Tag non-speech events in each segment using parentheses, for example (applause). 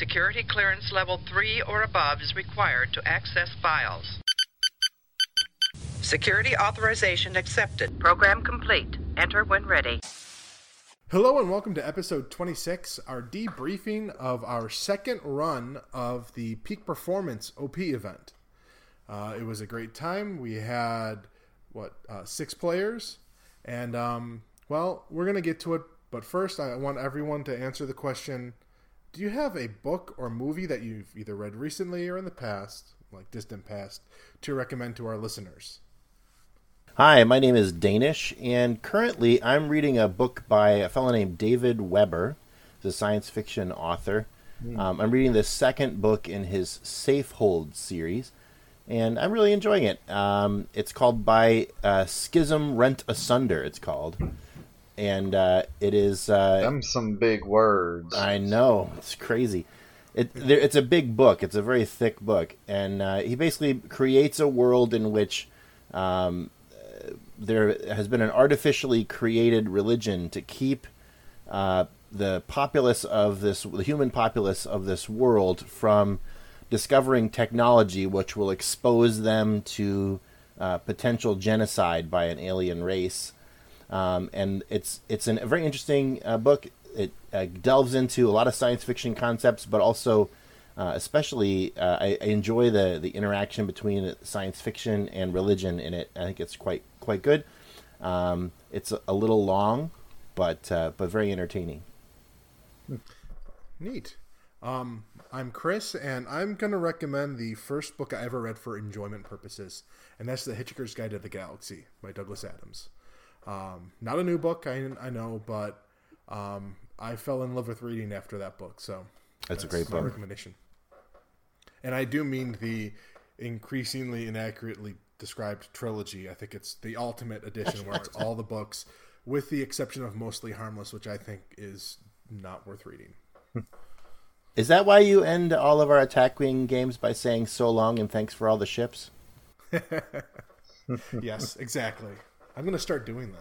Security clearance level 3 or above is required to access files. Security authorization accepted. Program complete. Enter when ready. Hello and welcome to episode 26, our debriefing of our second run of the Peak Performance OP event. Uh, it was a great time. We had, what, uh, six players. And, um, well, we're going to get to it. But first, I want everyone to answer the question Do you have a book or movie that you've either read recently or in the past, like distant past, to recommend to our listeners? Hi, my name is Denes, and currently I'm reading a book by a fellow named David Weber, the science fiction author. Mm. Um, I'm reading the second book in his Safehold series, and I'm really enjoying it. Um, it's called By uh, Schism Rent Asunder, it's called. And uh, it is. Uh, Them some big words. I know. It's crazy. It, there, it's a big book. It's a very thick book. And uh, he basically creates a world in which um, there has been an artificially created religion to keep uh, the populace of this, the human populace of this world, from discovering technology which will expose them to uh, potential genocide by an alien race. Um, and it's it's an, a very interesting uh, book. It uh, delves into a lot of science fiction concepts, but also, uh, especially, uh, I, I, enjoy the the interaction between science fiction and religion in it. I think it's quite quite good. Um, it's a, little long, but uh, but very entertaining. Neat. Um, I'm Kris, and I'm going to recommend the first book I ever read for enjoyment purposes, and that's The Hitchhiker's Guide to the Galaxy by Douglas Adams. Um, not a new book, I, I know, but um, I fell in love with reading after that book, so that's, that's a great book. recommendation. And I do mean the increasingly inaccurately described trilogy. I think it's the ultimate edition where it's all the books, with the exception of Mostly Harmless, which I think is not worth reading. Is that why you end all of our attack wing games by saying so long and thanks for all the ships? (laughs) yes, exactly. I'm going to start doing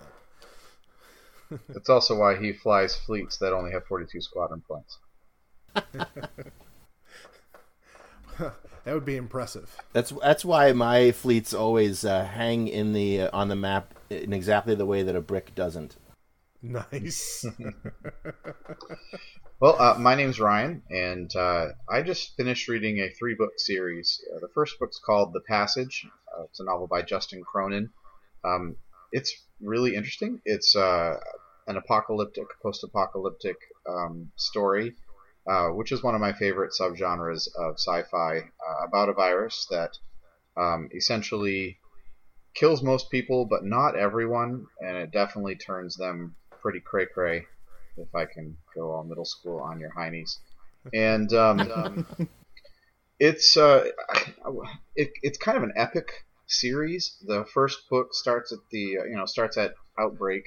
that. (laughs) That's also why he flies fleets that only have 42 squadron points. (laughs) That would be impressive. That's that's why my fleets always uh, hang in the uh, on the map in exactly the way that a brick doesn't. Nice. (laughs) well, uh, my name's Ryan, and uh, I just finished reading a three book series. Uh, the first book's called The Passage. Uh, it's a novel by Justin Cronin. Um, it's really interesting. It's an apocalyptic, post apocalyptic um, story uh, which is one of my favorite subgenres of sci-fi, uh, about a virus that um, essentially kills most people, but not everyone, and it definitely turns them pretty cray cray. If I can go all middle school on your heinies, and um, (laughs) it's uh, it, it's kind of an epic series. The first book starts at the uh, you know starts at outbreak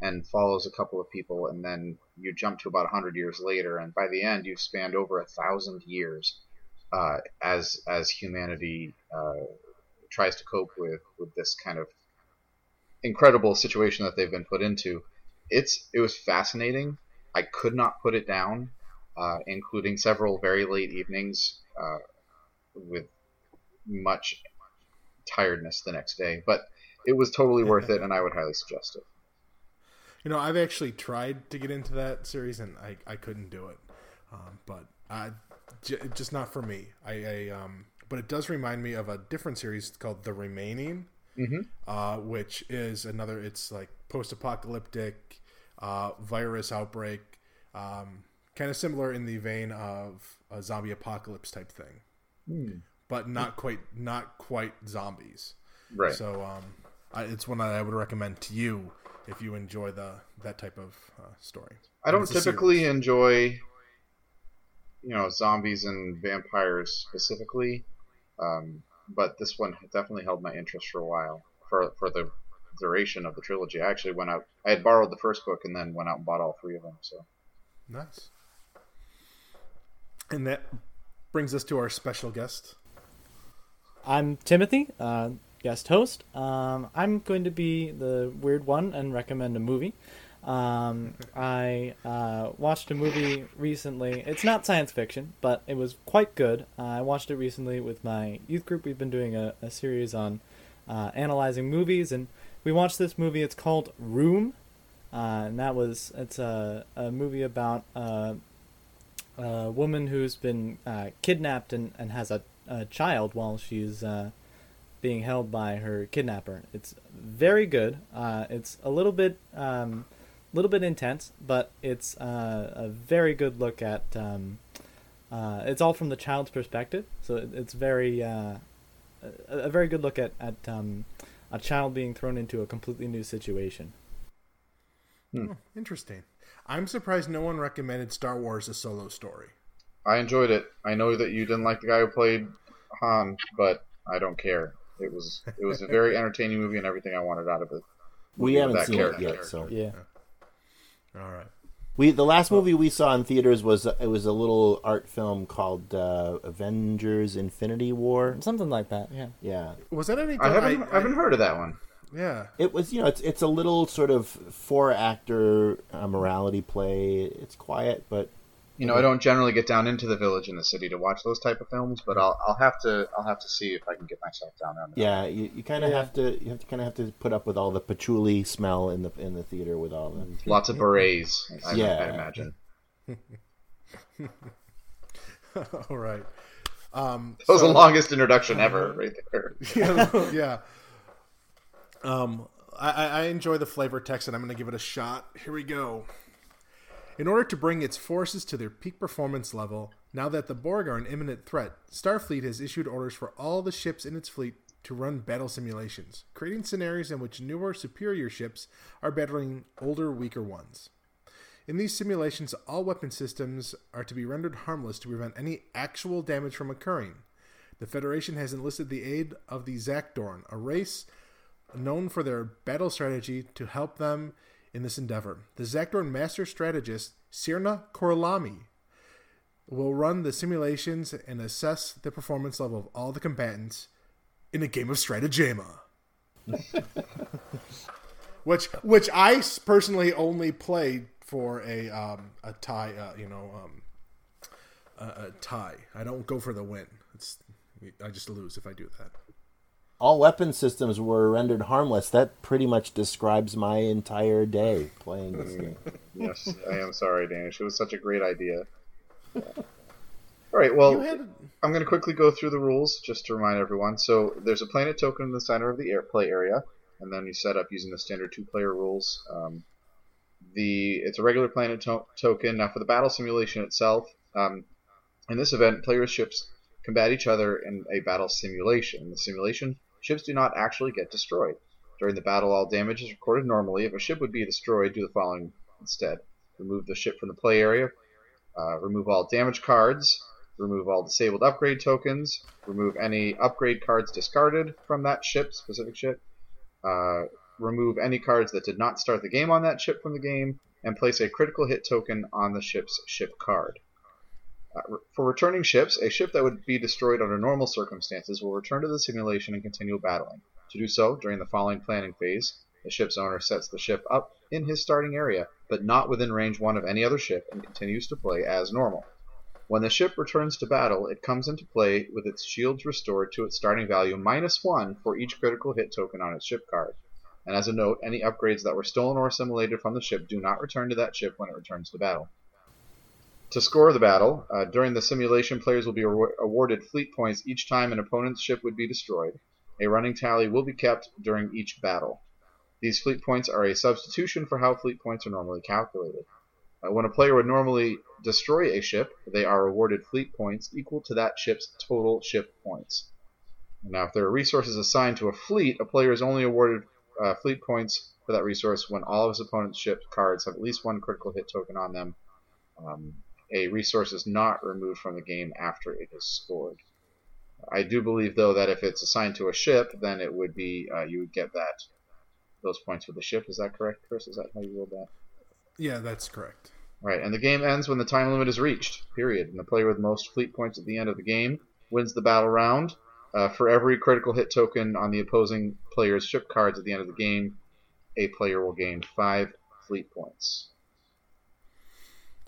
and follows a couple of people, and then you jump to about 100 years later, and by the end, you've spanned over a thousand years uh, as as humanity uh, tries to cope with with this kind of incredible situation that they've been put into. It's it was fascinating. I could not put it down, uh, including several very late evenings uh, with much tiredness the next day. But it was totally worth it, and I would highly suggest it. You know, I've actually tried to get into that series and I, I couldn't do it. Um, but I, j- just not for me. I, I um, but it does remind me of a different series called The Remaining, mm-hmm. uh, which is another. It's like post-apocalyptic uh, virus outbreak, um, kind of similar in the vein of a zombie apocalypse type thing, mm. But not quite not quite zombies. Right. So um, I, it's one that I would recommend to you if you enjoy the that type of uh, story. I don't typically enjoy, you know, zombies and vampires specifically, um, but this one definitely held my interest for a while for for the duration of the trilogy. I actually went out. I had borrowed the first book and then went out and bought all three of them. So nice. And that brings us to our special guest. I'm Timothy. Uh, guest host. Um, I'm going to be the weird one and recommend a movie. Um, I uh, watched a movie recently. It's not science fiction, but it was quite good. Uh, I watched it recently with my youth group. We've been doing a, a series on uh, analyzing movies, and we watched this movie. It's called Room, uh, and that was it's a, a movie about uh, a woman who's been uh, kidnapped and, and has a, a child while she's uh, being held by her kidnapper. It's very good. Uh, it's a little bit um, little bit intense, but it's uh, a very good look at. Um, uh, it's all from the child's perspective, so it, it's very uh, a, a very good look at at um, a child being thrown into a completely new situation. Oh, interesting. I'm surprised no one recommended Star Wars: A Solo Story. I enjoyed it. I know that you didn't like the guy who played Han, but I don't care. It was it was a very entertaining movie and everything I wanted out of it. We haven't seen character. it yet, so Yeah. All right. we the last movie we saw in theaters was it was a little art film called uh, Avengers: Infinity War. Something like that, yeah. Yeah, Was that any I haven't I, haven't heard of that one. Yeah. it was. You know, it's it's a little sort of four actor uh, morality play. It's quiet, but You know, I don't generally get down into the village in the city to watch those type of films, but I'll I'll have to I'll have to see if I can get myself down there. yeah, you, you kind of Yeah. have to you have to kind of have to put up with all the patchouli smell in the in the theater with all the. Lots of berets, I, Yeah. I imagine. (laughs) All right. Um, That was so- the longest introduction ever, (laughs) right there. (laughs) yeah, yeah. Um, I, I I enjoy the flavor text, and I'm going to give it a shot. Here we go. In order to bring its forces to their peak performance level, now that the Borg are an imminent threat, Starfleet has issued orders for all the ships in its fleet to run battle simulations, creating scenarios in which newer, superior ships are battling older, weaker ones. In these simulations, all weapon systems are to be rendered harmless to prevent any actual damage from occurring. The Federation has enlisted the aid of the Zakdorn, a race known for their battle strategy, to help them in this endeavor. The Zakdorn master strategist, Sirna Kolrami, will run the simulations and assess the performance level of all the combatants in a game of Strategema. (laughs) which which I personally only played for a um, a tie, uh, you know, um, a, a tie. I don't go for the win. It's I just lose if I do that. All weapon systems were rendered harmless. That pretty much describes my entire day playing this game. (laughs) yes, I am sorry, Denes. It was such a great idea. All right, well, had I'm going to quickly go through the rules just to remind everyone. So there's a planet token in the center of the air play area, and then you set up using the standard two-player rules. Um, the it's a regular planet to- token. Now for the battle simulation itself, um, in this event, players' ships combat each other in a battle simulation. The simulation, ships do not actually get destroyed. During the battle, all damage is recorded normally. If a ship would be destroyed, do the following instead: remove the ship from the play area, uh, remove all damage cards, remove all disabled upgrade tokens, remove any upgrade cards discarded from that ship, specific ship, uh, remove any cards that did not start the game on that ship from the game, and place a critical hit token on the ship's ship card. For returning ships, a ship that would be destroyed under normal circumstances will return to the simulation and continue battling. To do so, during the following planning phase, the ship's owner sets the ship up in his starting area, but not within range 1 of any other ship, and continues to play as normal. When the ship returns to battle, it comes into play with its shields restored to its starting value minus 1 for each critical hit token on its ship card. And as a note, any upgrades that were stolen or assimilated from the ship do not return to that ship when it returns to battle. To score the battle, uh, during the simulation, players will be awar- awarded fleet points each time an opponent's ship would be destroyed. A running tally will be kept during each battle. These fleet points are a substitution for how fleet points are normally calculated. Uh, when a player would normally destroy a ship, they are awarded fleet points equal to that ship's total ship points. Now, if there are resources assigned to a fleet, a player is only awarded uh, fleet points for that resource when all of his opponent's ship cards have at least one critical hit token on them. Um, a resource is not removed from the game after it is scored. I do believe, though, that if it's assigned to a ship, then it would be uh, you would get that those points with the ship. Is that correct, Kris? Is that how you ruled that? Yeah, that's correct. Right, and the game ends when the time limit is reached. Period. And the player with most fleet points at the end of the game wins the battle round. Uh, for every critical hit token on the opposing player's ship cards at the end of the game, a player will gain five fleet points.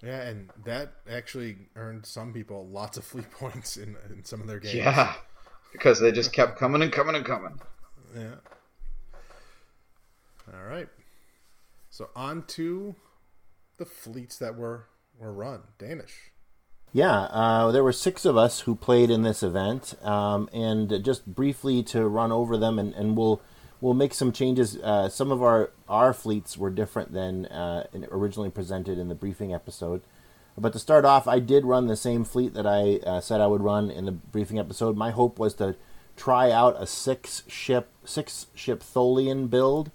Yeah, and that actually earned some people lots of (laughs) fleet points in, in some of their games. Yeah, because they just kept coming and coming and coming. Yeah. All right. So on to the fleets that were were run. Denes. Yeah, uh, there were six of us who played in this event, um, and just briefly to run over them, and, and we'll we'll make some changes. Uh, some of our our fleets were different than uh, originally presented in the briefing episode. But to start off, I did run the same fleet that I uh, said I would run in the briefing episode. My hope was to try out a six ship six ship Tholian build,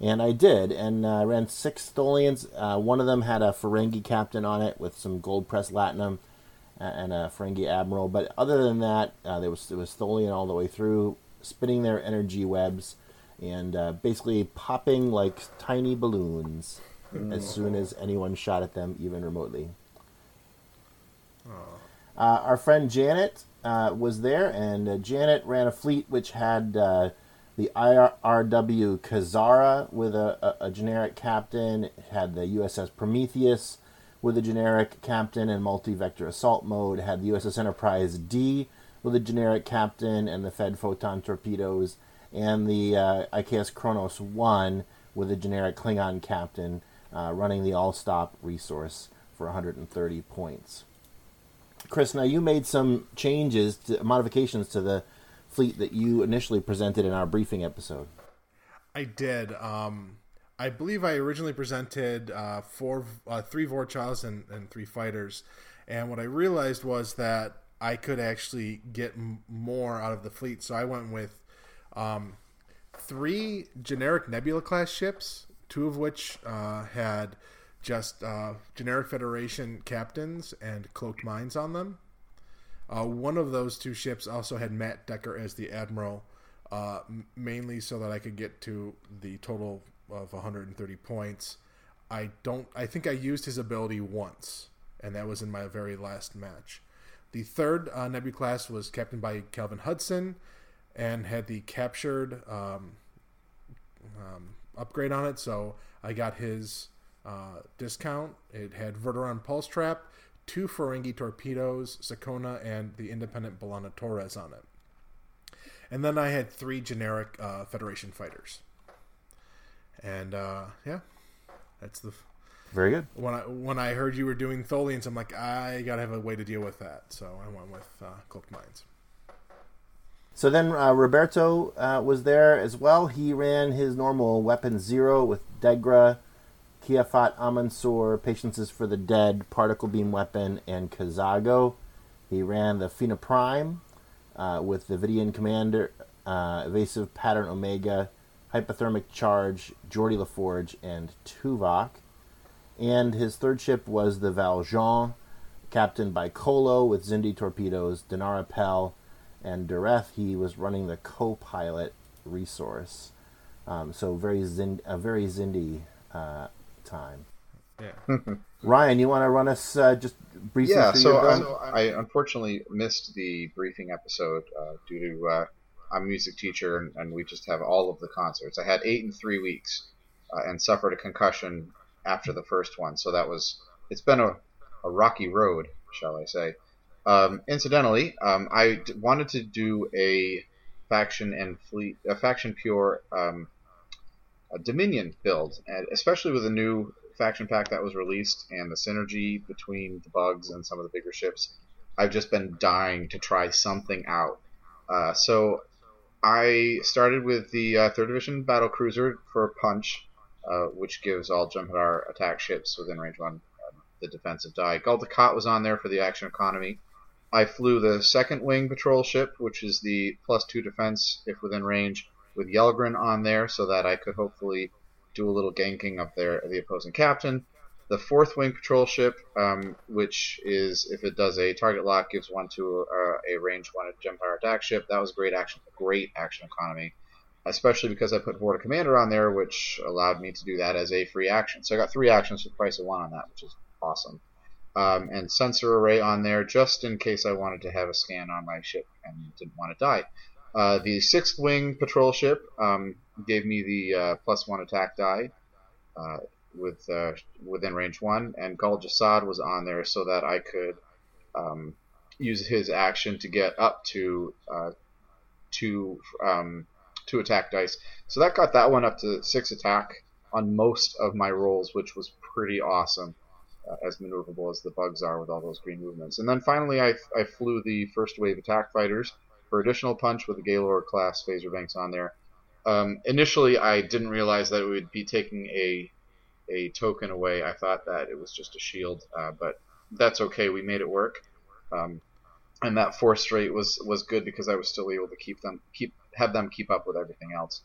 and I did. And I uh, ran six Tholians. Uh, one of them had a Ferengi captain on it with some gold press latinum and a Ferengi admiral. But other than that, uh, there was it was Tholian all the way through, spinning their energy webs and uh, basically popping like tiny balloons mm. as soon as anyone shot at them, even remotely. Uh, our friend Janet uh, was there, and uh, Janet ran a fleet which had uh, the IRW Khazara with a, a, a, generic captain. It had the USS Prometheus with a generic captain and multi-vector assault mode. It had the USS Enterprise D with a generic captain and the Fed photon torpedoes and the uh, IKS Kronos 1 with a generic Klingon captain uh, running the all stop resource for 130 points. Kris, now you made some changes, to, modifications to the fleet that you initially presented in our briefing episode. I did. Um, I believe I originally presented uh, four, uh, three Vorchals and, and three fighters, and what I realized was that I could actually get m- more out of the fleet. So I went with um, three generic Nebula class ships, two of which uh, had just uh, generic Federation captains and cloaked mines on them. Uh, one of those two ships also had Matt Decker as the admiral, uh, mainly so that I could get to the total of 130 points. I don't. I think I used his ability once, and that was in my very last match. The third uh, Nebula class was captained by Calvin Hudson, and had the captured um, um, upgrade on it. So I got his uh, discount. It had Verteron Pulse Trap, two Ferengi torpedoes, Sakonna, and the independent B'Elanna Torres on it. And then I had three generic uh, Federation fighters. And uh, yeah, that's the. Very good. When I when I heard you were doing Tholians, I'm like, I gotta have a way to deal with that. So I went with uh, Cloaked Mines. So then uh, Roberto uh, was there as well. He ran his normal weapon zero with Degra, Kiafat Amansur, Patiences for the Dead, Particle Beam Weapon, and Kazago. He ran the Fina Prime uh, with the Vidiian Commander, uh, Evasive Pattern Omega, Hypothermic Charge, Geordi LaForge, and Tuvok. And his third ship was the Valjean, captained by Kolo with Xindi torpedoes, Danara Pell, and Dareth he was running the co-pilot resource. Um, so very Zin- a very Xindi uh, time. Yeah. (laughs) Ryan, you want to run us uh, just briefly? Yeah. So I, I, unfortunately missed the briefing episode uh, due to uh, I'm a music teacher and, and, we just have all of the concerts. I had eight in three weeks uh, and suffered a concussion after the first one. So that was it's been a, a rocky road, shall I say. Um, incidentally, um, I wanted to do a faction and fleet, a faction pure um, a Dominion build, and especially with the new faction pack that was released and the synergy between the bugs and some of the bigger ships. I've just been dying to try something out. Uh, so I started with the uh, third division battle cruiser for Punch, uh, which gives all Jem'Hadar attack ships within range one uh, the defensive die. Gul was on there for the action economy. I flew the second wing patrol ship, which is the plus two defense if within range, with Yelgrun on there, so that I could hopefully do a little ganking up there the opposing captain. The fourth wing patrol ship, um, which is if it does a target lock, gives one to uh, a range one Jem'Hadar attack ship. That was great action, great action economy, especially because I put Vorta Commander on there, which allowed me to do that as a free action. So I got three actions for the price of one on that, which is awesome um, and sensor array on there just in case I wanted to have a scan on my ship and didn't want to die. Uh, the sixth wing patrol ship um, gave me the uh, plus one attack die. Uh, with uh, within range one, and Gul Jasad was on there so that I could um, use his action to get up to uh, two um, two attack dice. So that got that one up to six attack on most of my rolls, which was pretty awesome. Uh, as maneuverable as the bugs are with all those green movements. And then finally, I, I flew the first wave attack fighters for additional punch with the Galor class phaser banks on there. Um, initially, I didn't realize that it would be taking a a token away. I thought that it was just a shield, uh, but that's okay. We made it work, um, and that four straight was was good because I was still able to keep them keep have them keep up with everything else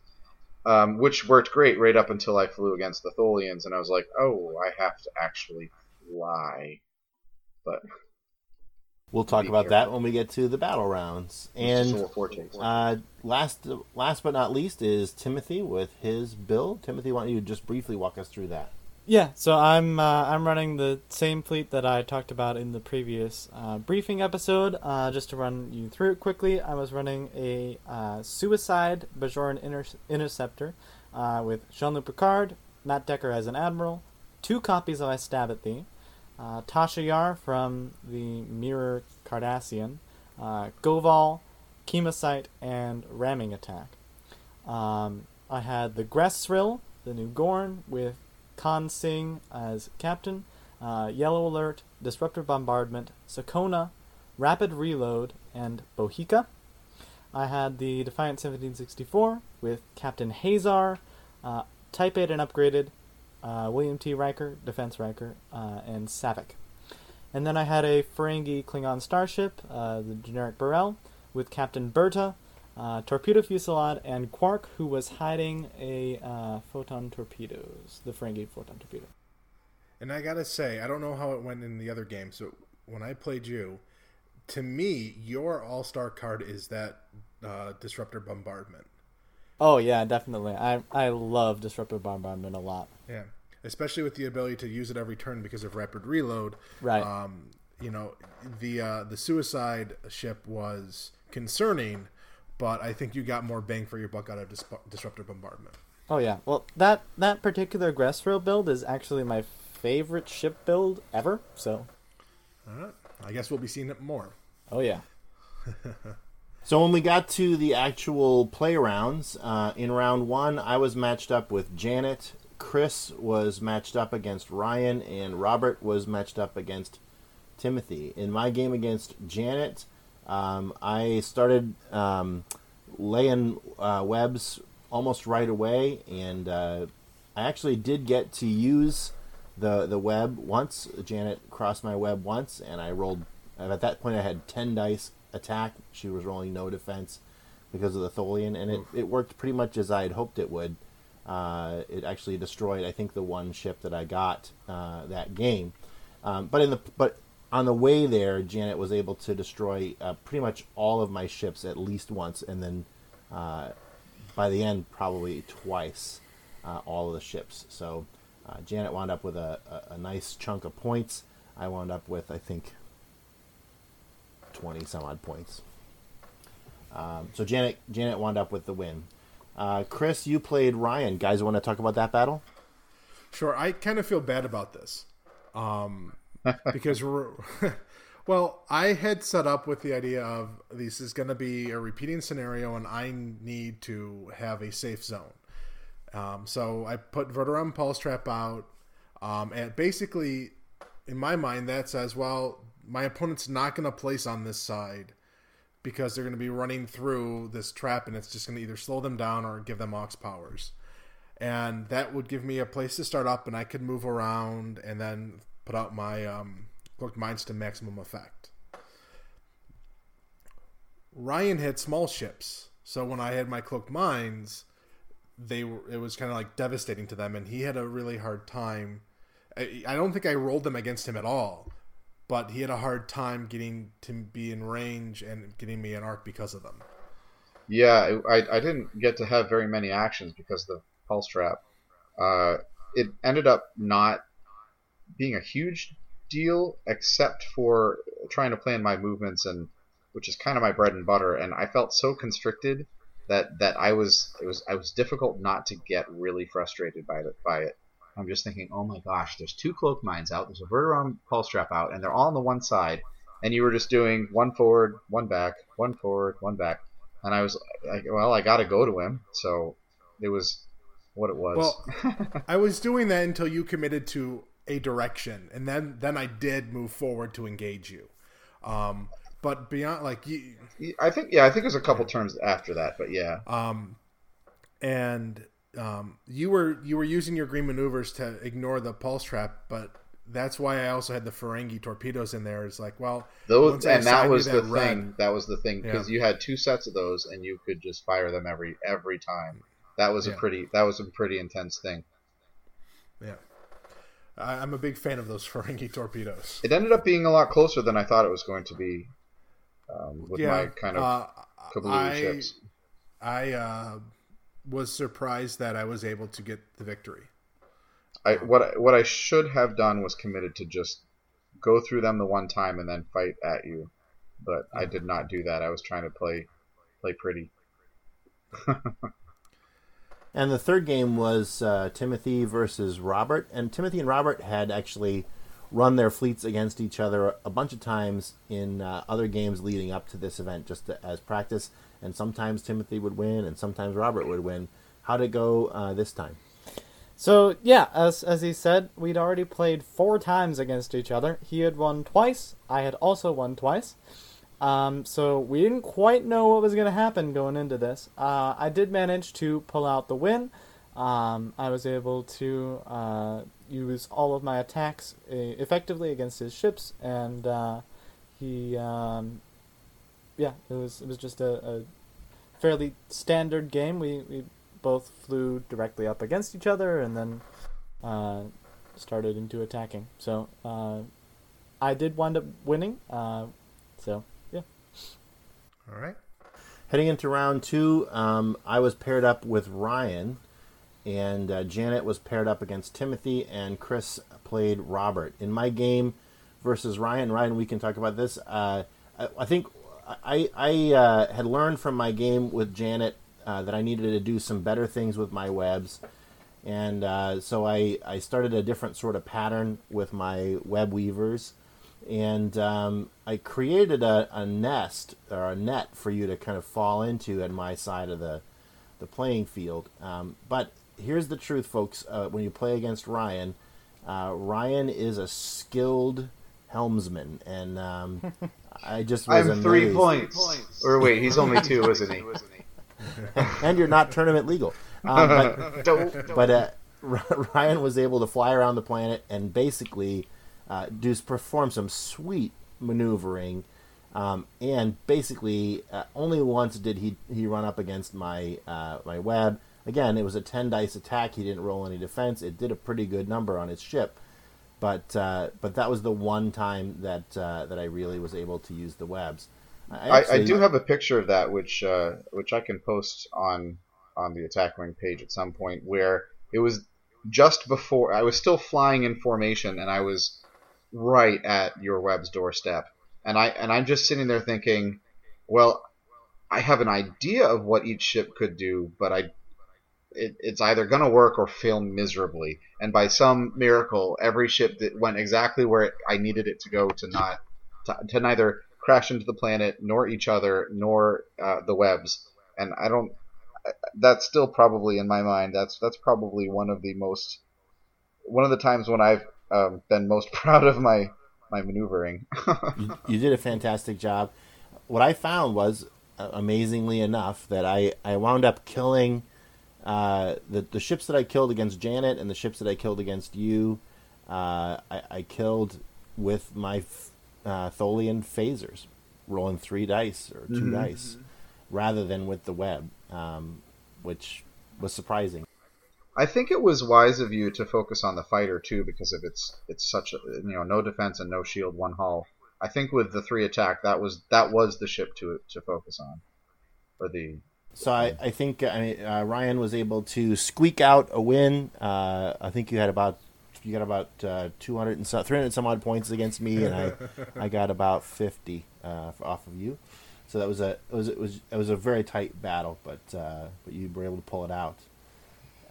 um, which worked great right up until I flew against the Tholians, and I was like, oh, I have to actually fly. But we'll talk about careful. that when we get to the battle rounds. And uh, last, last but not least, is Timothy with his build. Timothy, why don't you just briefly walk us through that? Yeah, so I'm uh, I'm running the same fleet that I talked about in the previous uh, briefing episode. Uh, just to run you through it quickly, I was running a uh, Suicide Bajoran Inter- Interceptor uh, with Jean-Luc Picard, Matt Decker as an admiral, two copies of I Stab at Thee, uh, Tasha Yar from the Mirror Cardassian, Goval, Chemosite, and Ramming Attack. Um, I had the Gressrill, the new Gorn, with Khan Singh as captain, uh, Yellow Alert, Disruptive Bombardment, Sakonna, Rapid Reload, and Bohica. I had the Defiant 1764 with Captain Hazar, uh, Type 8 and upgraded, uh, William T. Riker, Defense Riker, uh, and Saavik. And then I had a Ferengi Klingon starship, uh, the generic B'rel, with Captain Berta, uh, torpedo fusillade, and Quark, who was hiding a uh, photon torpedoes, the Ferengi photon torpedo. And I gotta say, I don't know how it went in the other game. So when I played you, to me, your all star card is that uh, disruptor bombardment. Oh yeah, definitely. I I love disruptor bombardment a lot. Yeah, especially with the ability to use it every turn because of rapid reload. Right. Um, you know, the uh, the suicide ship was concerning but I think you got more bang for your buck out of dis- disruptor bombardment. Oh yeah, well that that particular Gressrill build is actually my favorite ship build ever. So, all right, I guess we'll be seeing it more. Oh yeah. (laughs) so when we got to the actual play rounds, uh, in round one, I was matched up with Janet. Kris was matched up against Ryan, and Robert was matched up against Timothy. In my game against Janet, um, I started um, laying uh, webs almost right away, and uh, I actually did get to use the the web once. Janet crossed my web once, and I rolled. At that point, I had ten dice attack. She was rolling no defense because of the Tholian, and it, it worked pretty much as I had hoped it would. Uh, it actually destroyed, I think, the one ship that I got uh, that game. Um, but in the but on the way there, Janet was able to destroy uh, pretty much all of my ships at least once, and then uh, by the end, probably twice uh, all of the ships. So uh, Janet wound up with a, a, a, nice chunk of points. I wound up with, I think, 20 some odd points. Um, so Janet, Janet wound up with the win. Uh, Kris, you played Ryan. Guys, want to talk about that battle? Sure. I kind of feel bad about this. Um, (laughs) because (laughs) well, I had set up with the idea of this is going to be a repeating scenario, and I need to have a safe zone. Um, so I put Verteron Pulse Trap out, um, and basically, in my mind, that says, well, my opponent's not going to place on this side because they're going to be running through this trap, and it's just going to either slow them down or give them ox powers. And that would give me a place to start up, and I could move around and then put out my um, cloaked mines to maximum effect. Ryan had small ships, so when I had my cloaked mines, they were it was kind of like devastating to them, and he had a really hard time. I, I don't think I rolled them against him at all, but he had a hard time getting to be in range and getting me an arc because of them. Yeah, I, I didn't get to have very many actions because of the pulse trap. Uh, it ended up not being a huge deal, except for trying to plan my movements and which is kind of my bread and butter. And I felt so constricted that that I was it was I was difficult not to get really frustrated by it by it. I'm just thinking, oh my gosh, there's two cloak mines out, there's a Verteron pulse trap out, and they're all on the one side, and you were just doing one forward, one back, one forward, one back, and I was like, well, I got to go to him, so it was what it was. Well, (laughs) I was doing that until you committed to a direction, and then then I did move forward to engage you. Um, but beyond, like you, I think, yeah, I think it was a couple turns after that, but yeah. Um, and um, you were you were using your green maneuvers to ignore the pulse trap, but that's why I also had the Ferengi torpedoes in there. It's like, well, those and that was that the red, thing. That was the thing because yeah. you had two sets of those, and you could just fire them every every time. That was yeah. a pretty that was a pretty intense thing. Yeah. I'm a big fan of those (laughs) Ferengi torpedoes. It ended up being a lot closer than I thought it was going to be um, with yeah, my kind of uh, I, ships. I uh, was surprised that I was able to get the victory. I what I, what I should have done was committed to just go through them the one time and then fight at you, but I did not do that. I was trying to play play pretty. (laughs) And the third game was uh, Timothy versus Robert. And Timothy and Robert had actually run their fleets against each other a bunch of times in uh, other games leading up to this event, just to, as practice. And sometimes Timothy would win, and sometimes Robert would win. How'd it go uh, this time? So yeah, as as he said, we'd already played four times against each other. He had won twice. I had also won twice. Um, so we didn't quite know what was going to happen going into this. Uh, I did manage to pull out the win. Um, I was able to uh, use all of my attacks uh, effectively against his ships, and uh, he, um, yeah, it was it was just a, a, fairly standard game. We we both flew directly up against each other, and then uh, started into attacking. So uh, I did wind up winning. so yeah. all right. Heading into round two, um, I was paired up with Ryan, and uh, Janet was paired up against Timothy, and Kris played Robert. In my game versus Ryan, Ryan, we can talk about this. Uh, I, I, think I, I uh, had learned from my game with Janet uh, that I needed to do some better things with my webs. And uh, so I, I started a different sort of pattern with my web weavers and um, I created a, a, nest or a net for you to kind of fall into at my side of the the playing field. Um, but here's the truth, folks: uh, when you play against Ryan, uh, Ryan is a skilled helmsman, and um, (laughs) I just was I'm amazed. three points. Or wait, he's only two, isn't he? (laughs) and you're not tournament legal. Um, but, (laughs) but uh, Ryan was able to fly around the planet and basically uh, does perform some sweet maneuvering. Um, and basically, uh, only once did he he run up against my uh, my web. Again, it was a ten dice attack. He didn't roll any defense. It did a pretty good number on his ship, but uh, but that was the one time that uh, that I really was able to use the webs. I, actually, I, I do have a picture of that, which uh, which I can post on on the attack wing page at some point, where it was just before I was still flying in formation, and I was right at your web's doorstep. And I and I'm just sitting there thinking, well, I have an idea of what each ship could do, but I it, it's either going to work or fail miserably. And by some miracle, every ship that went exactly where it, I needed it to go to not to, to, neither crash into the planet nor each other nor uh, the webs. And I don't. That's still probably in my mind. That's that's probably one of the most one of the times when I've um, been most (laughs) proud of my my maneuvering. (laughs) you, you, did a fantastic job. What I found was, uh, amazingly enough, that I, I wound up killing uh, the the ships that I killed against Janet and the ships that I killed against you. Uh, I, I, killed with my uh, Tholian phasers, rolling three dice or 2 mm-hmm. dice, rather than with the web, um, which was surprising. I think it was wise of you to focus on the fighter too, because of its it's such a you know no defense and no shield, one hull. I think with the three attack, that was that was the ship to to focus on, or the. So I, I think I mean, uh, Ryan was able to squeak out a win. Uh, I think you had about you got about uh, 200 and so, 300 some odd points against me, and I (laughs) I got about 50 uh, off of you. So that was a it was it was it was a very tight battle, but uh, but you were able to pull it out.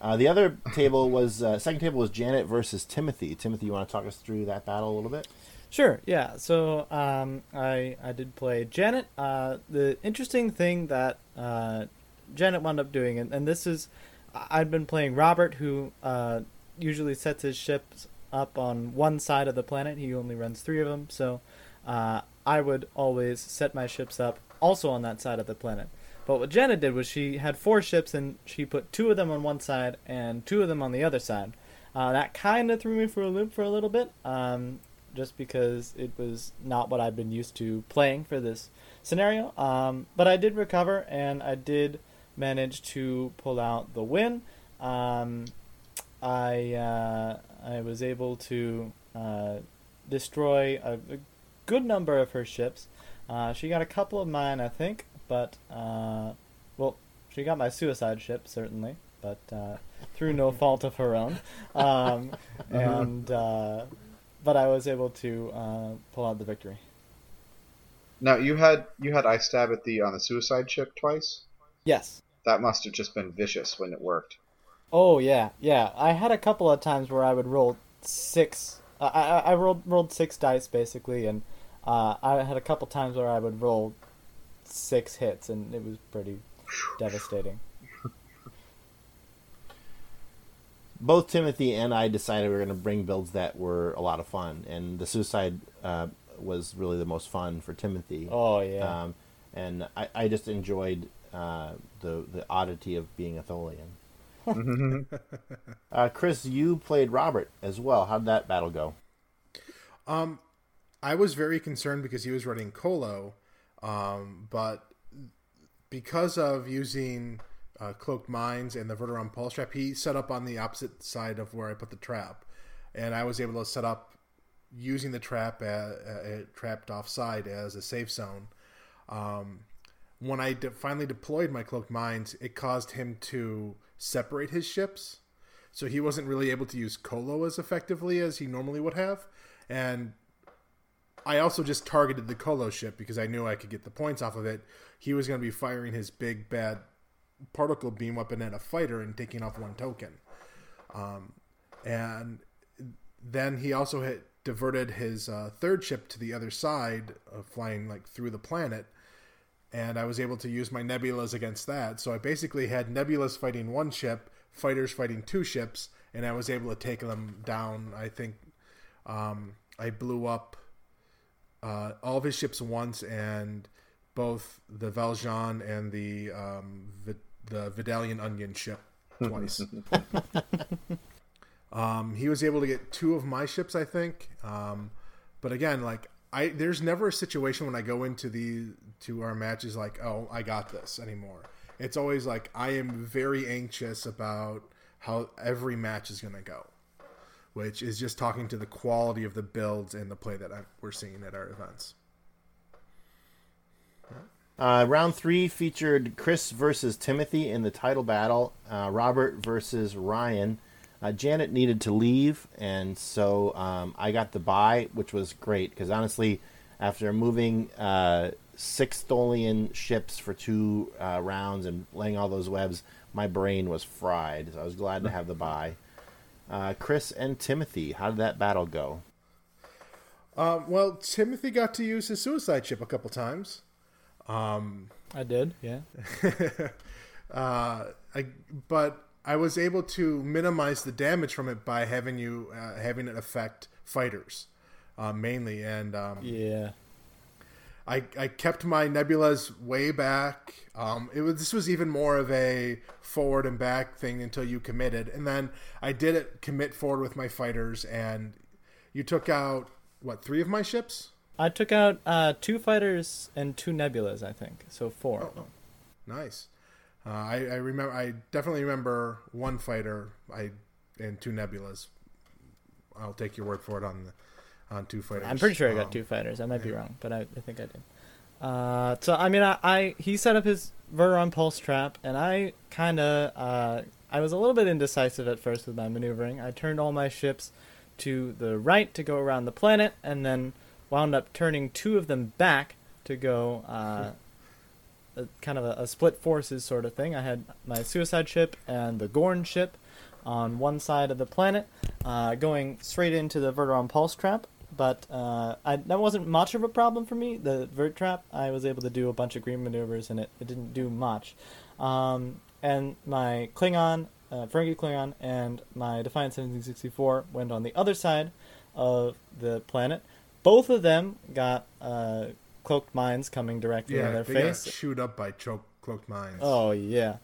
Uh, the other table was uh, second table was Janet versus Timothy. Timothy, you want to talk us through that battle a little bit? Sure. Yeah. So um, I I did play Janet. Uh, the interesting thing that uh, Janet wound up doing, and, and this is, I'd been playing Robert, who uh, usually sets his ships up on one side of the planet. He only runs three of them, so uh, I would always set my ships up also on that side of the planet. But what Janet did was she had four ships and she put two of them on one side and two of them on the other side. Uh, that kind of threw me for a loop for a little bit, um, just because it was not what I'd been used to playing for this scenario. Um, but I did recover and I did manage to pull out the win. Um, I uh, I was able to uh, destroy a, a, good number of her ships. Uh, she got a couple of mine, I think, but uh, well, she got my suicide ship certainly, but uh, through no fault of her own. (laughs) Um, and uh, but I was able to uh, pull out the victory. Now you had you had I stab at the on the suicide ship twice. Yes. That must have just been vicious when it worked. Oh yeah, yeah. I had a couple of times where I would roll six. Uh, I I rolled rolled six dice basically, and uh, I had a couple times where I would roll six hits, and it was pretty devastating. Both Timothy and I decided we were going to bring builds that were a lot of fun, and the suicide uh, was really the most fun for Timothy. Oh yeah. Um, and I, I just enjoyed uh, the the oddity of being a Tholian. (laughs) uh, Kris, you played Robert as well. How'd that battle go? Um, I was very concerned because he was running Colo, um, but because of using uh, cloaked mines and the Verteron pulse trap, he set up on the opposite side of where I put the trap, and I was able to set up using the trap at, at trapped offside as a safe zone. Um, when I de- finally deployed my cloaked mines, it caused him to separate his ships, so he wasn't really able to use Colo as effectively as he normally would have, and I also just targeted the Colo ship because I knew I could get the points off of it. He was going to be firing his big bad particle beam weapon at a fighter and taking off one token. Um, and then he also had diverted his uh, third ship to the other side, uh, flying like through the planet. And I was able to use my nebulas against that. So I basically had nebulas fighting one ship, fighters fighting two ships, and I was able to take them down. I think um, I blew up uh, all of his ships once, and both the Valjean and the um, the Vidalian Onion ship twice. (laughs) um, he was able to get two of my ships, I think. Um, but again, like I, there's never a situation when I go into the to our matches like, oh, I got this anymore. It's always like I am very anxious about how every match is going to go which is just talking to the quality of the builds and the play that I'm, we're seeing at our events. Uh, round three featured Kris versus Timothy in the title battle, uh, Robert versus Ryan. Uh, Janet needed to leave, and so um, I got the buy, which was great because honestly, after moving uh, six Tholian ships for two uh, rounds and laying all those webs, my brain was fried. So I was glad to have the buy. Uh, Kris and Timothy, how did that battle go? Well, Timothy got to use his suicide ship a couple times. Um, I did, yeah. (laughs) uh, I, but I was able to minimize the damage from it by having you uh, having it affect fighters uh, mainly, and um, yeah. I, I kept my nebulas way back. Um, it was this was even more of a forward and back thing until you committed, and then I did it commit forward with my fighters, and you took out what three of my ships? I took out uh, two fighters and two nebulas, I think, so four. Oh, nice. Uh, I, I remember. I definitely remember one fighter. I and two nebulas. I'll take your word for it on the on two fighters. I'm pretty sure I got um, two fighters. I might yeah. be wrong, but I, I think I did. Uh, so I mean, I, I, he set up his Verteron pulse trap, and I kind of uh, I was a little bit indecisive at first with my maneuvering. I turned all my ships to the right to go around the planet, and then wound up turning two of them back to go uh, a kind of a, a split forces sort of thing. I had my suicide ship and the Gorn ship on one side of the planet, uh, going straight into the Verteron pulse trap. But uh, I, that wasn't much of a problem for me. The vert trap, I was able to do a bunch of green maneuvers, and it, it didn't do much. Um, and my Klingon, uh, Ferengi Klingon, and my Defiant 1764 went on the other side of the planet. Both of them got uh, cloaked mines coming directly Yeah, on their they face. got chewed up by choke cloaked mines. Oh yeah,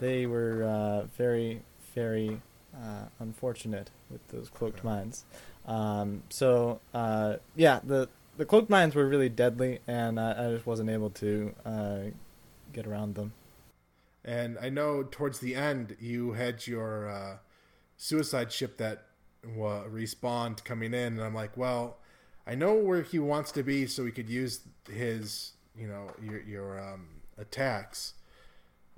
they were uh, very, very uh, unfortunate with those cloaked mines. Um, so uh, yeah, the the cloaked mines were really deadly, and I, I just wasn't able to uh, get around them. And I know towards the end you had your uh, suicide ship that wa respawned coming in, and I'm like, well, I know where he wants to be, so he could use his, you know, your your um, attacks.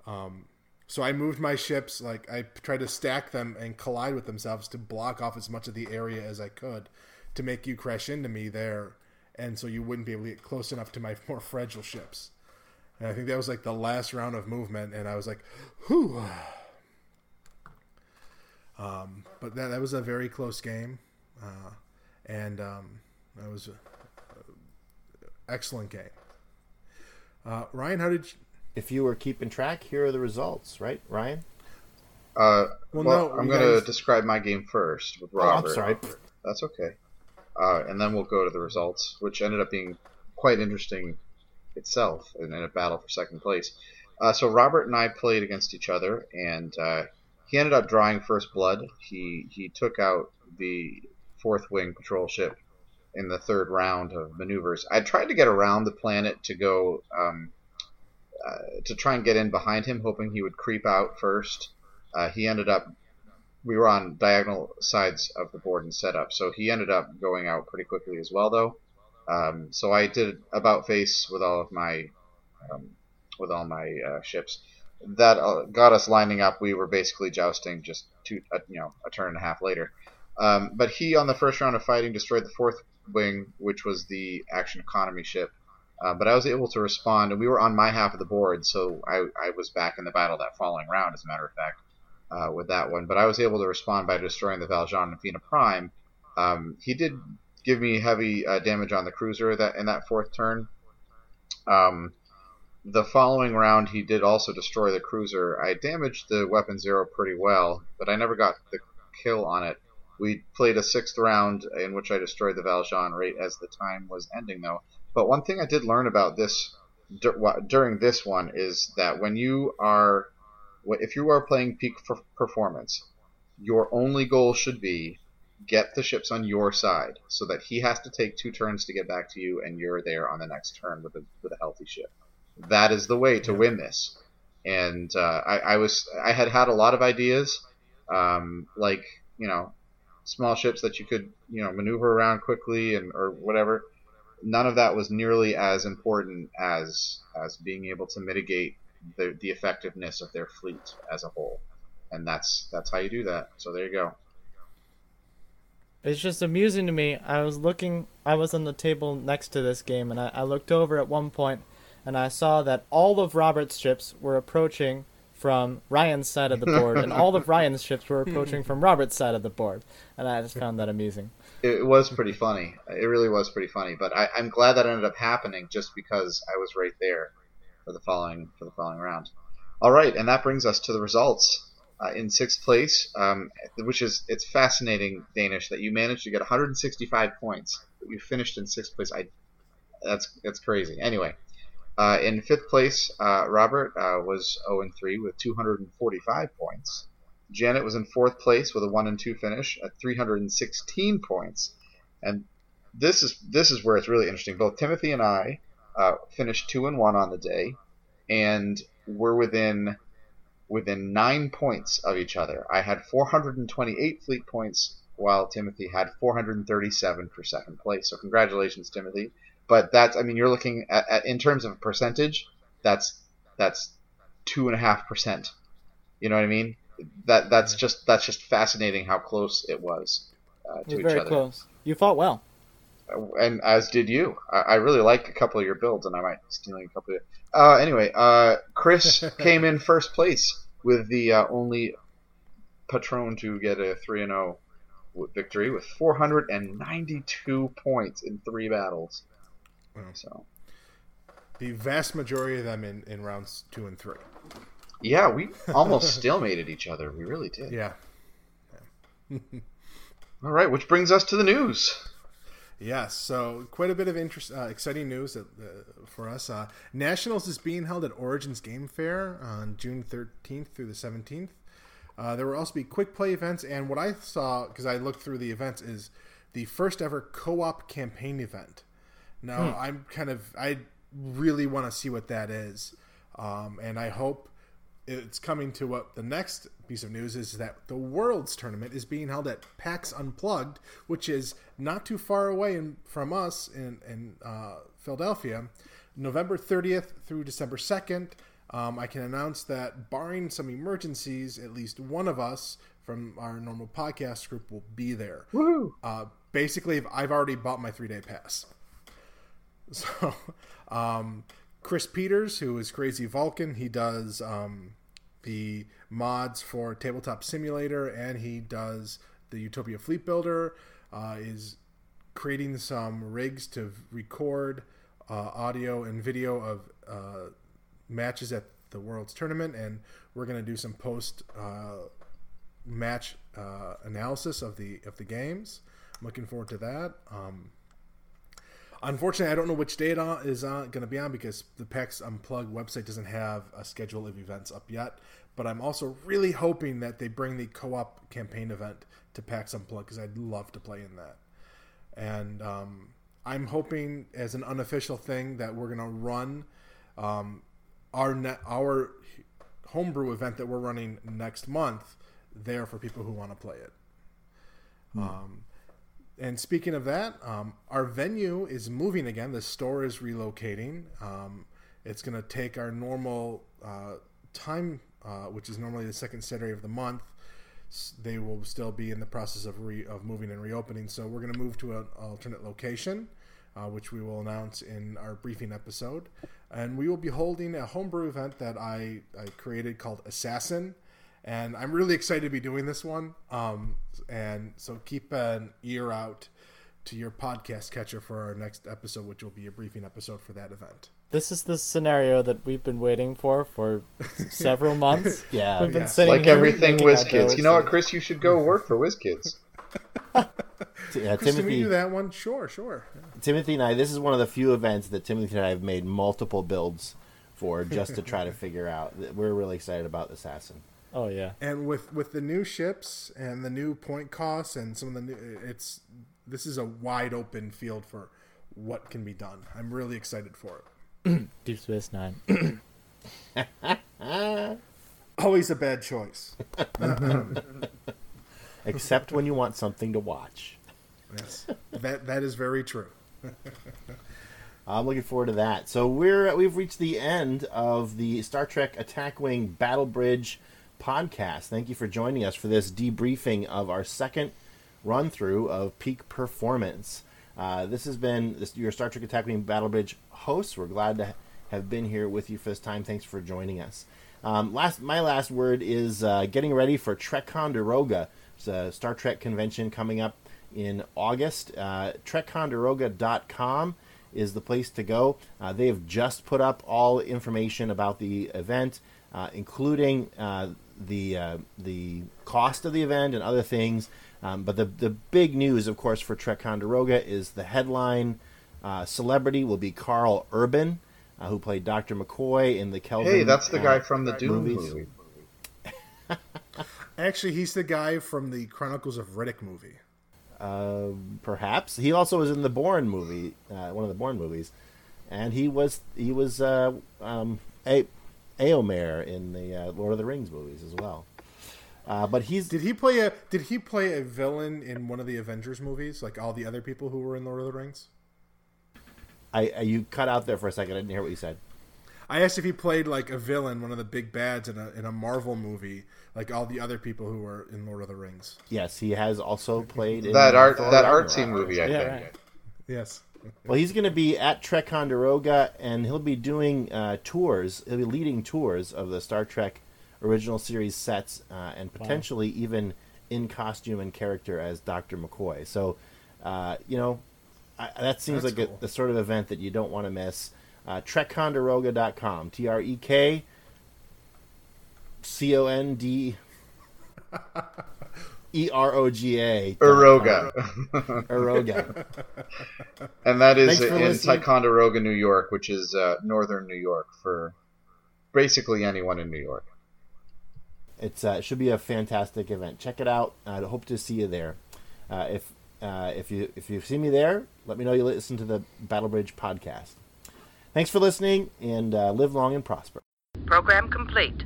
Um, so I moved my ships, like I tried to stack them and collide with themselves to block off as much of the area as I could, to make you crash into me there, and so you wouldn't be able to get close enough to my (laughs) more fragile ships. And I think that was like the last round of movement, and I was like, "Whew." Um, but that that was a very close game, uh, and um, that was an excellent game. Uh, Ryan, how did you? If you were keeping track, here are the results, right, Ryan? Uh, Well, well, no, I'm going to guys- describe my game first with Robert. Oh, I'm sorry. That's okay. Uh, and then we'll go to the results, which ended up being quite interesting itself in, in a battle for second place. Uh, so Robert and I played against each other, and uh, he ended up drawing first blood. He he took out the fourth wing patrol ship in the third round of maneuvers. I tried to get around the planet to go um, uh, to try and get in behind him, hoping he would creep out first. Uh, he ended up we were on diagonal sides of the board and setup, so he ended up going out pretty quickly as well, though. Um, so I did about face with all of my um, with all my uh, ships. That uh, got us lining up. We were basically jousting just two, uh, you know, a turn and a half later. Um, but he, on the first round of fighting, destroyed the fourth wing, which was the action economy ship. Uh, but I was able to respond, and we were on my half of the board, so I, I was back in the battle that following round, as a matter of fact uh, with that one. But I was able to respond by destroying the Val Jean and Fina Prime. Um, he did give me heavy uh, damage on the cruiser that in that fourth turn. Um, the following round, he did also destroy the cruiser. I damaged the weapon zero pretty well, but I never got the kill on it. We played a sixth round in which I destroyed the Val Jean right as the time was ending, though. But one thing I did learn about this during this one is that when you are if you are playing peak performance, your only goal should be get the ships on your side so that he has to take two turns to get back to you and you're there on the next turn with a with a healthy ship. That is the way to win this. And uh, I, I was I had had a lot of ideas, um, like you know, small ships that you could you know maneuver around quickly and or whatever. None of that was nearly as important as as being able to mitigate the, the effectiveness of their fleet as a whole, and that's that's how you do that. So there you go. It's just amusing to me. I was looking, I was on the table next to this game, and I, I looked over at one point, and I saw that all of Robert's ships were approaching from Ryan's side of the board, and all of Ryan's ships were approaching from Robert's side of the board, and I just found that amusing. It, was pretty funny. It really was pretty funny. But I, I'm glad that ended up happening just because I was right there for the following for the following round. All right, and that brings us to the results. Uh, in sixth place, um, which is it's fascinating, Denes, that you managed to get 165 points, you finished in sixth place. I that's that's crazy. Anyway, uh, in fifth place, uh, Robert uh, was 0 and 3 with 245 points. Janet was in fourth place with a 1 and 2 finish at 316 points. And this is this is where it's really interesting. Both Timothy and I uh, finished 2 and 1 on the day, and we're within within nine points of each other. I had 428 fleet points, while Timothy had 437 for second place. So congratulations, Timothy. But that's I mean you're looking at, at in terms of percentage, that's that's two and a half percent. You know what I mean? That that's just that's just fascinating how close it was uh, to You're each very other. close. You fought well. and as did you. I, I really like a couple of your builds, and I might steal a couple of. Uh, anyway, uh, Kris (laughs) came in first place with the uh, only patron to get a three and zero victory with 492 points in three battles. So The vast majority of them in, in rounds two and three. yeah, we almost (laughs) stalemated each other. We really did. Yeah. (laughs) All right, which brings us to the news. Yes, so quite a bit of interest, uh, exciting news uh, for us. Uh, Nationals is being held at Origins Game Fair on June 13th through the 17th. Uh, there will also be quick play events, and what I saw because I looked through the events is the first ever co-op campaign event. Now I'm kind of I really want to see what that is, um, and I hope it's coming to what the next piece of news is that the Worlds tournament is being held at PAX Unplugged, which is not too far away in, from us in, in uh, Philadelphia, November 30th through December 2nd. Um, I can announce that, barring some emergencies, at least one of us from our normal podcast group will be there. Woo! Uh, basically, I've already bought my three day pass. So, (laughs) um, Chris Peters, who is Crazy Vulcan, he does um, the mods for Tabletop Simulator and he does the Utopia Fleet Builder, uh, is creating some rigs to record uh, audio and video of uh, matches at the World's Tournament, and we're going to do some post uh, match uh, analysis of the of the games. I'm looking forward to that. Um, unfortunately, I don't know which day it on- is uh, going to be on because the PAX Unplugged website doesn't have a schedule of events up yet. But I'm also really hoping that they bring the co-op campaign event to PAX Unplugged because I'd love to play in that. And um, I'm hoping, as an unofficial thing, that we're going to run um, our ne- our homebrew event that we're running next month there for people who want to play it. Um, and speaking of that, um, our venue is moving again. The store is relocating. Um, it's going to take our normal uh, time, uh, which is normally the second Saturday of the month. They will still be in the process of re- of moving and reopening. So we're going to move to an alternate location, uh, which we will announce in our briefing episode. And we will be holding a homebrew event that I, I created called Assassin and I'm really excited to be doing this one. Um, and so keep an ear out to your podcast catcher for our next episode, which will be a briefing episode for that event. This is the scenario that we've been waiting for for (laughs) several months. (laughs) Yeah. we've been yeah. sitting Like here everything looking at WizKids. You know what, Kris? You should go work for WizKids. (laughs) yeah, Kris, can we Timothy, do that one? Sure, sure. Timothy and I. This is one of the few events that Timothy and I have made multiple builds for, just to try to figure out. We're really excited about Assassin. Oh yeah, And with with the new ships and the new point costs and some of the new, it's this is a wide open field for what can be done. I'm really excited for it. (clears throat) Deep Space Nine. (clears throat) Always a bad choice. (laughs) Except when you want something to watch. Yes, that that is very true. (laughs) I'm looking forward to that. So we're we've reached the end of the Star Trek Attack Wing Battle Bridge podcast. Thank you for joining us for this debriefing of our second run through of Peak Performance. Uh, this has been this, your Star Trek Attack Wing Battle Bridge hosts. We're glad to have been here with you for this time. Thanks for joining us. Um, last, my last word is uh, getting ready for TrekConderoga. It's a Star Trek convention coming up in August. Uh, TrekConderoga.com is the place to go. Uh, they have just put up all information about the event, uh, including uh, the uh, the cost of the event and other things. Um, but the the big news, of course, for TrekConderoga is the headline uh, celebrity will be Karl Urban, uh, who played Dr. McCoy in the Kelvin. Hey, that's the uh, guy from the Doom movies. movie. (laughs) Actually, he's the guy from the Chronicles of Riddick movie. Uh, perhaps he also was in the Bourne movie, uh, one of the Bourne movies, and he was he was uh, um, a Éomer in the uh, Lord of the Rings movies as well. Uh, but he's Did he play a Did he play a villain in one of the Avengers movies, like all the other people who were in Lord of the Rings? I, I you cut out there for a second. I didn't hear what you said. I asked if he played like a villain, one of the big bads in a in a Marvel movie, like all the other people who were in Lord of the Rings. Yes, he has also played in That art, that Ragnarok. artsy movie, I Yeah, think. right. Yes. Well, he's going to be at Trek Conderoga, and he'll be doing uh, tours. He'll be leading tours of the Star Trek original series sets, uh, and potentially even in costume and character as Doctor McCoy. So, uh, you know, I, that seems That's like cool. a, the sort of event that you don't want to miss. Uh, TrekConderoga.com. T R E K C O N D (laughs) E R O G A. Eroga. Uroga. (laughs) and that is in listening. Ticonderoga, New York, which is uh, northern New York for basically anyone in New York. It's uh, it should be a fantastic event. Check it out. I hope to see you there. Uh, if uh, if you if you see me there, let me know you listen to the Battle Bridge podcast. Thanks for listening, and uh, live long and prosper. Program complete.